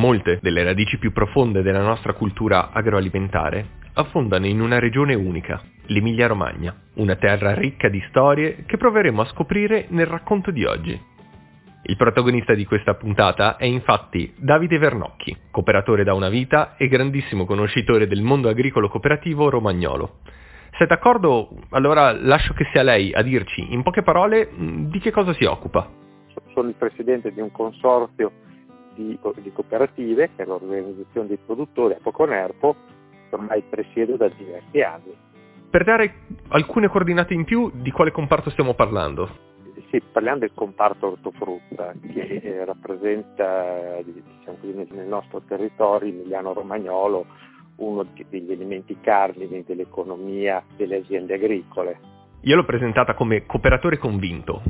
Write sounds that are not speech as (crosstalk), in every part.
Molte delle radici più profonde della nostra cultura agroalimentare affondano in una regione unica, l'Emilia-Romagna, una terra ricca di storie che proveremo a scoprire nel racconto di oggi. Il protagonista di questa puntata è infatti Davide Vernocchi, cooperatore da una vita e grandissimo conoscitore del mondo agricolo cooperativo romagnolo. Se d'accordo, allora lascio che sia lei a dirci in poche parole di che cosa si occupa. Sono il presidente di un consorzio di, di cooperative, che è l'organizzazione dei produttori a Poconerpo, ormai presiedo da diversi anni. Per dare alcune coordinate in più, di quale comparto stiamo parlando? Sì, parliamo del comparto ortofrutta che eh, rappresenta diciamo così, nel nostro territorio emiliano-romagnolo uno degli elementi cardini dell'economia delle aziende agricole. Io l'ho presentata come cooperatore convinto.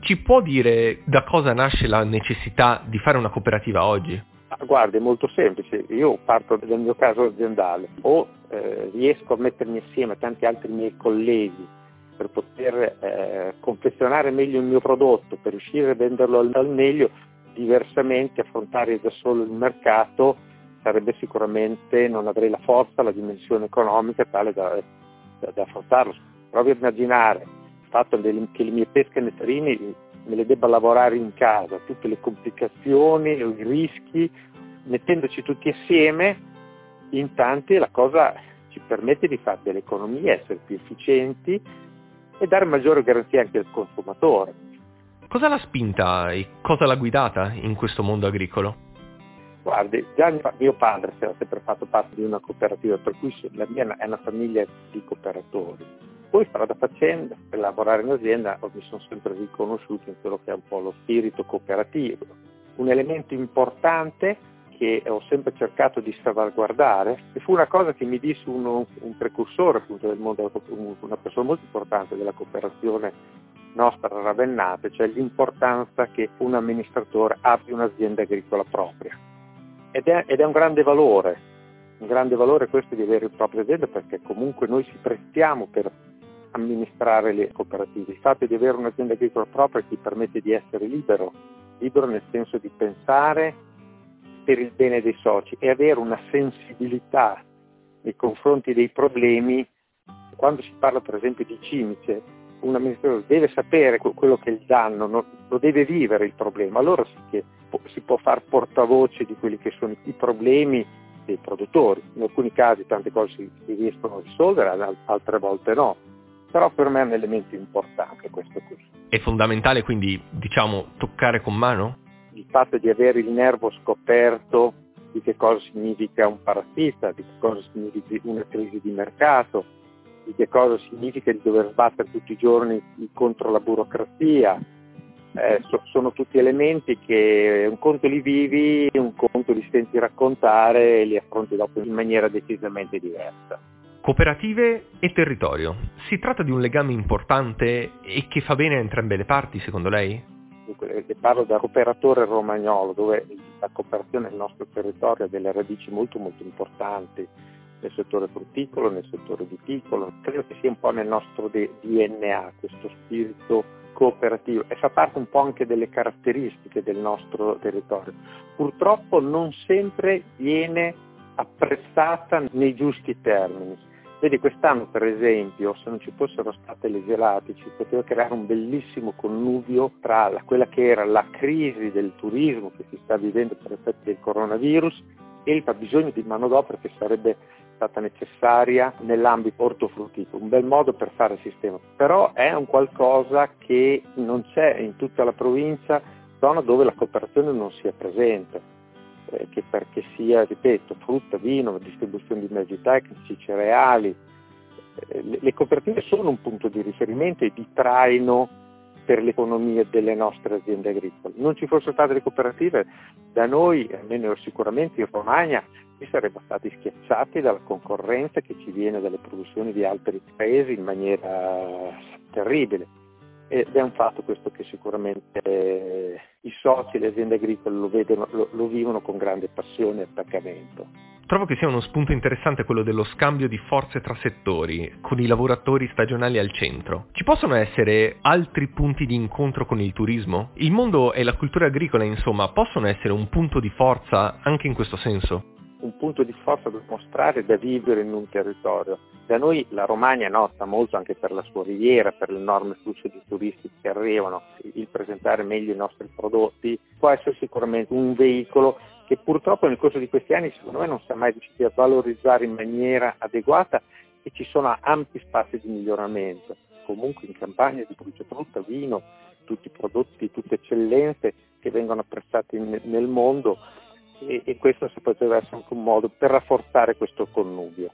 Ci può dire da cosa nasce la necessità di fare una cooperativa oggi? Ah, guardi, è molto semplice. Io parto dal mio caso aziendale. O eh, riesco a mettermi assieme a tanti altri miei colleghi per poter eh, confezionare meglio il mio prodotto, per riuscire a venderlo al, al meglio, diversamente affrontare da solo il mercato sarebbe sicuramente, non avrei la forza, la dimensione economica tale da, da, da affrontarlo. Provi a immaginare fatto che le mie pesche netterini me le debba lavorare in casa, tutte le complicazioni, i rischi, mettendoci tutti assieme, in tanti la cosa ci permette di fare delle economie, essere più efficienti e dare maggiore garanzia anche al consumatore. Cosa l'ha spinta e cosa l'ha guidata in questo mondo agricolo? Guardi, già mio padre si era sempre fatto parte di una cooperativa, per cui la mia è una famiglia di cooperatori. Poi strada facendo, per lavorare in azienda mi sono sempre riconosciuto in quello che è un po' lo spirito cooperativo. Un elemento importante che ho sempre cercato di salvaguardare e fu una cosa che mi disse uno, un precursore appunto del mondo, una persona molto importante della cooperazione nostra ravennate, cioè l'importanza che un amministratore abbia un'azienda agricola propria. Ed è, ed è un grande valore, un grande valore questo di avere il proprio azienda perché comunque noi ci prestiamo per amministrare le cooperative. Il fatto di avere un'azienda agricola propria ti permette di essere libero, libero nel senso di pensare per il bene dei soci e avere una sensibilità nei confronti dei problemi. Quando si parla per esempio di cimice, un amministratore deve sapere quello che è il danno, lo deve vivere il problema, allora sì si può far portavoce di quelli che sono i problemi dei produttori. In alcuni casi tante cose si, riescono a risolvere, altre volte no. Però per me è un elemento importante questo qui. È fondamentale quindi, diciamo, toccare con mano? il fatto di avere il nervo scoperto di che cosa significa un parassita, di che cosa significa una crisi di mercato, di che cosa significa di dover sbattere tutti i giorni contro la burocrazia. Eh, so, sono tutti elementi che un conto li vivi, un conto li senti raccontare e li affronti dopo in maniera decisamente diversa. Cooperative e territorio. Si tratta di un legame importante e che fa bene a entrambe le parti, secondo lei? parlo da operatore romagnolo, dove la cooperazione nel nostro territorio ha delle radici molto molto importanti nel settore frutticolo, nel settore viticolo, credo che sia un po' nel nostro DNA questo spirito cooperativo e fa parte un po' anche delle caratteristiche del nostro territorio. Purtroppo non sempre viene apprezzata nei giusti termini Vedi, quest'anno per esempio, se non ci fossero state le gelate, ci poteva creare un bellissimo connubio tra la, quella che era la crisi del turismo che si sta vivendo per effetto del coronavirus e il fabbisogno di manodopera che sarebbe stata necessaria nell'ambito ortofrutticolo, un bel modo per fare il sistema. Però è un qualcosa che non c'è in tutta la provincia, zona dove la cooperazione non sia presente eh, che perché sia, ripeto, frutta, vino, distribuzione di mezzi tecnici, cereali, eh, le, cooperative sono un punto di riferimento e di traino per l'economia delle nostre aziende agricole. Non ci fossero state le cooperative, da noi, almeno sicuramente in Romagna, noi saremmo stati schiacciati dalla concorrenza che ci viene dalle produzioni di altri paesi in maniera terribile. ed è un fatto questo che sicuramente i soci, le aziende agricole lo, vedono, lo, lo vivono con grande passione e attaccamento. Trovo che sia uno spunto interessante quello dello scambio di forze tra settori, con i lavoratori stagionali al centro. Ci possono essere altri punti di incontro con il turismo? Il mondo e la cultura agricola, insomma, possono essere un punto di forza anche in questo senso? Un punto di forza da mostrare, da vivere in un territorio. Da noi la Romagna è nota molto anche per la sua riviera, per l'enorme flusso di turisti che arrivano, il presentare meglio i nostri prodotti può essere sicuramente un veicolo che purtroppo nel corso di questi anni secondo me non si è mai riusciti a valorizzare in maniera adeguata e ci sono ampi spazi di miglioramento. Comunque in campagna di frutta, vino, tutti i prodotti, tutte eccellenze che vengono apprezzati nel mondo e, e questo si poteva essere anche un modo per rafforzare questo connubio.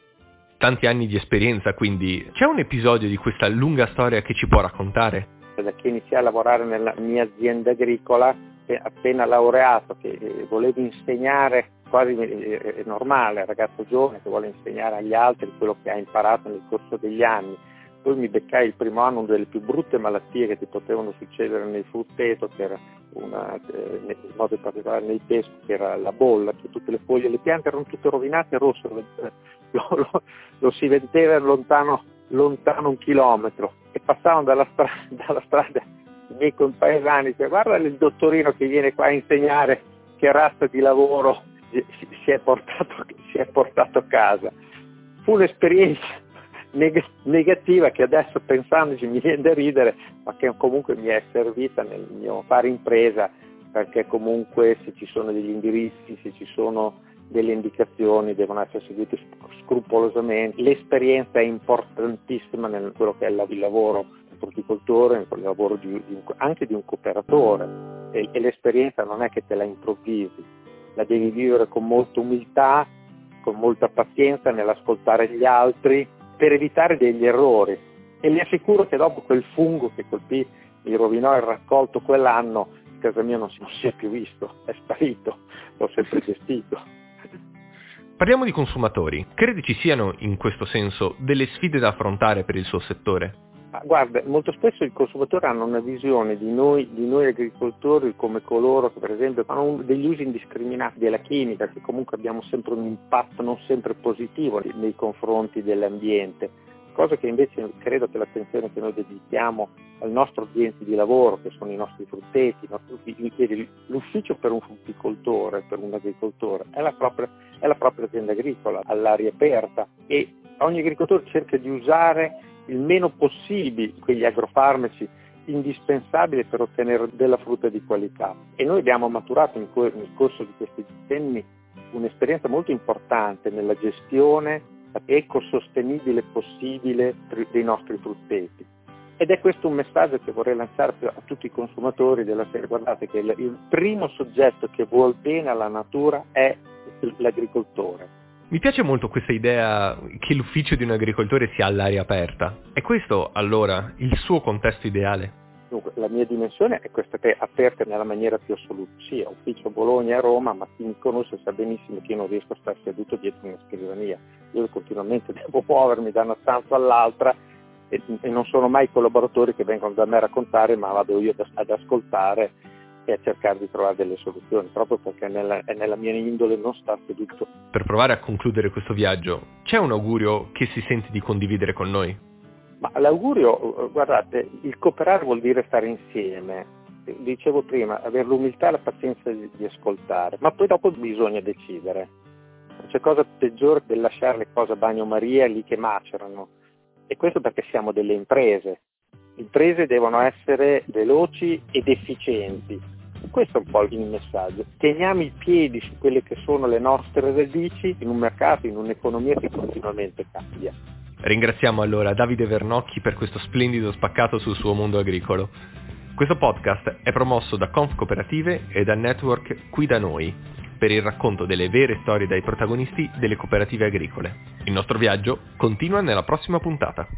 Tanti anni di esperienza, quindi c'è un episodio di questa lunga storia che ci può raccontare? Da che iniziai a lavorare nella mia azienda agricola, appena laureato, che eh, volevo insegnare, quasi eh, è normale, ragazzo giovane che vuole insegnare agli altri quello che ha imparato nel corso degli anni poi mi beccai il primo anno una delle più brutte malattie che ti potevano succedere nel frutteto, che era una, eh, in modo particolare nel pesco, che era la bolla, che tutte le foglie, le piante erano tutte rovinate rosse, (laughs) lo, lo, lo si vedeva lontano, lontano un chilometro e passavano dalla, stra- (laughs) dalla strada i miei compaesani, cioè, guarda il dottorino che viene qua a insegnare che razza di lavoro si, si, è portato, si è portato a casa. Fu un'esperienza neg- negativa che adesso pensandoci mi viene da ridere, ma che comunque mi è servita nel mio fare impresa, perché comunque se ci sono degli indirizzi, se ci sono delle indicazioni devono essere seguite scrupolosamente. L'esperienza è importantissima nel quello che è il lavoro del frutticoltore, nel lavoro di, di, anche di un cooperatore e, e l'esperienza non è che te la improvvisi, la devi vivere con molta umiltà, con molta pazienza nell'ascoltare gli altri per evitare degli errori e le assicuro che dopo quel fungo che colpì, mi rovinò il raccolto quell'anno, in casa mia non si, non si è più visto, è sparito, l'ho sempre gestito. Parliamo di consumatori. Credi ci siano in questo senso delle sfide da affrontare per il suo settore? Guarda, molto spesso i consumatori hanno una visione di noi, di noi, agricoltori come coloro che per esempio fanno degli usi indiscriminati della chimica, che comunque abbiamo sempre un impatto non sempre positivo nei confronti dell'ambiente, cosa che invece credo che l'attenzione che noi dedichiamo al nostro ambiente di lavoro, che sono i nostri frutteti, l'ufficio per un frutticoltore, per un agricoltore, è la propria, è la propria azienda agricola, all'aria aperta e ogni agricoltore cerca di usare il meno possibile quegli agrofarmaci indispensabili per ottenere della frutta di qualità. E noi abbiamo maturato nel corso di questi decenni un'esperienza molto importante nella gestione ecosostenibile possibile dei nostri frutteti. Ed è questo un messaggio che vorrei lanciare a tutti i consumatori della serie. Guardate che il primo soggetto che vuol bene alla natura è l'agricoltore mi piace molto questa idea che l'ufficio di un agricoltore sia all'aria aperta. È questo allora il suo contesto ideale? Dunque, la mia dimensione è questa che è aperta nella maniera più assoluta. Sì, ufficio Bologna e Roma, ma chi mi conosce sa benissimo che io non riesco a stare seduto dietro una scrivania. Io continuamente (laughs) devo muovermi da una stanza all'altra e, e non sono mai collaboratori che vengono da me a raccontare, ma vado io ad ascoltare e a cercare di trovare delle soluzioni, proprio perché nella, è nella mia indole non sta seduto. Per provare a concludere questo viaggio, c'è un augurio che si sente di condividere con noi? Ma l'augurio, guardate, il cooperare vuol dire stare insieme. Dicevo prima, avere l'umiltà e la pazienza di, di ascoltare, ma poi dopo bisogna decidere. Non c'è cosa peggiore che lasciare le cose a bagnomaria lì che macerano. E questo perché siamo delle imprese, le imprese devono essere veloci ed efficienti. Questo è un po' il messaggio. Teniamo i piedi su quelle che sono le nostre radici in un mercato, in un'economia che continuamente cambia. Ringraziamo allora Davide Vernocchi per questo splendido spaccato sul suo mondo agricolo. Questo podcast è promosso da Conf Cooperative e dal network Qui da Noi per il racconto delle vere storie dai protagonisti delle cooperative agricole. Il nostro viaggio continua nella prossima puntata.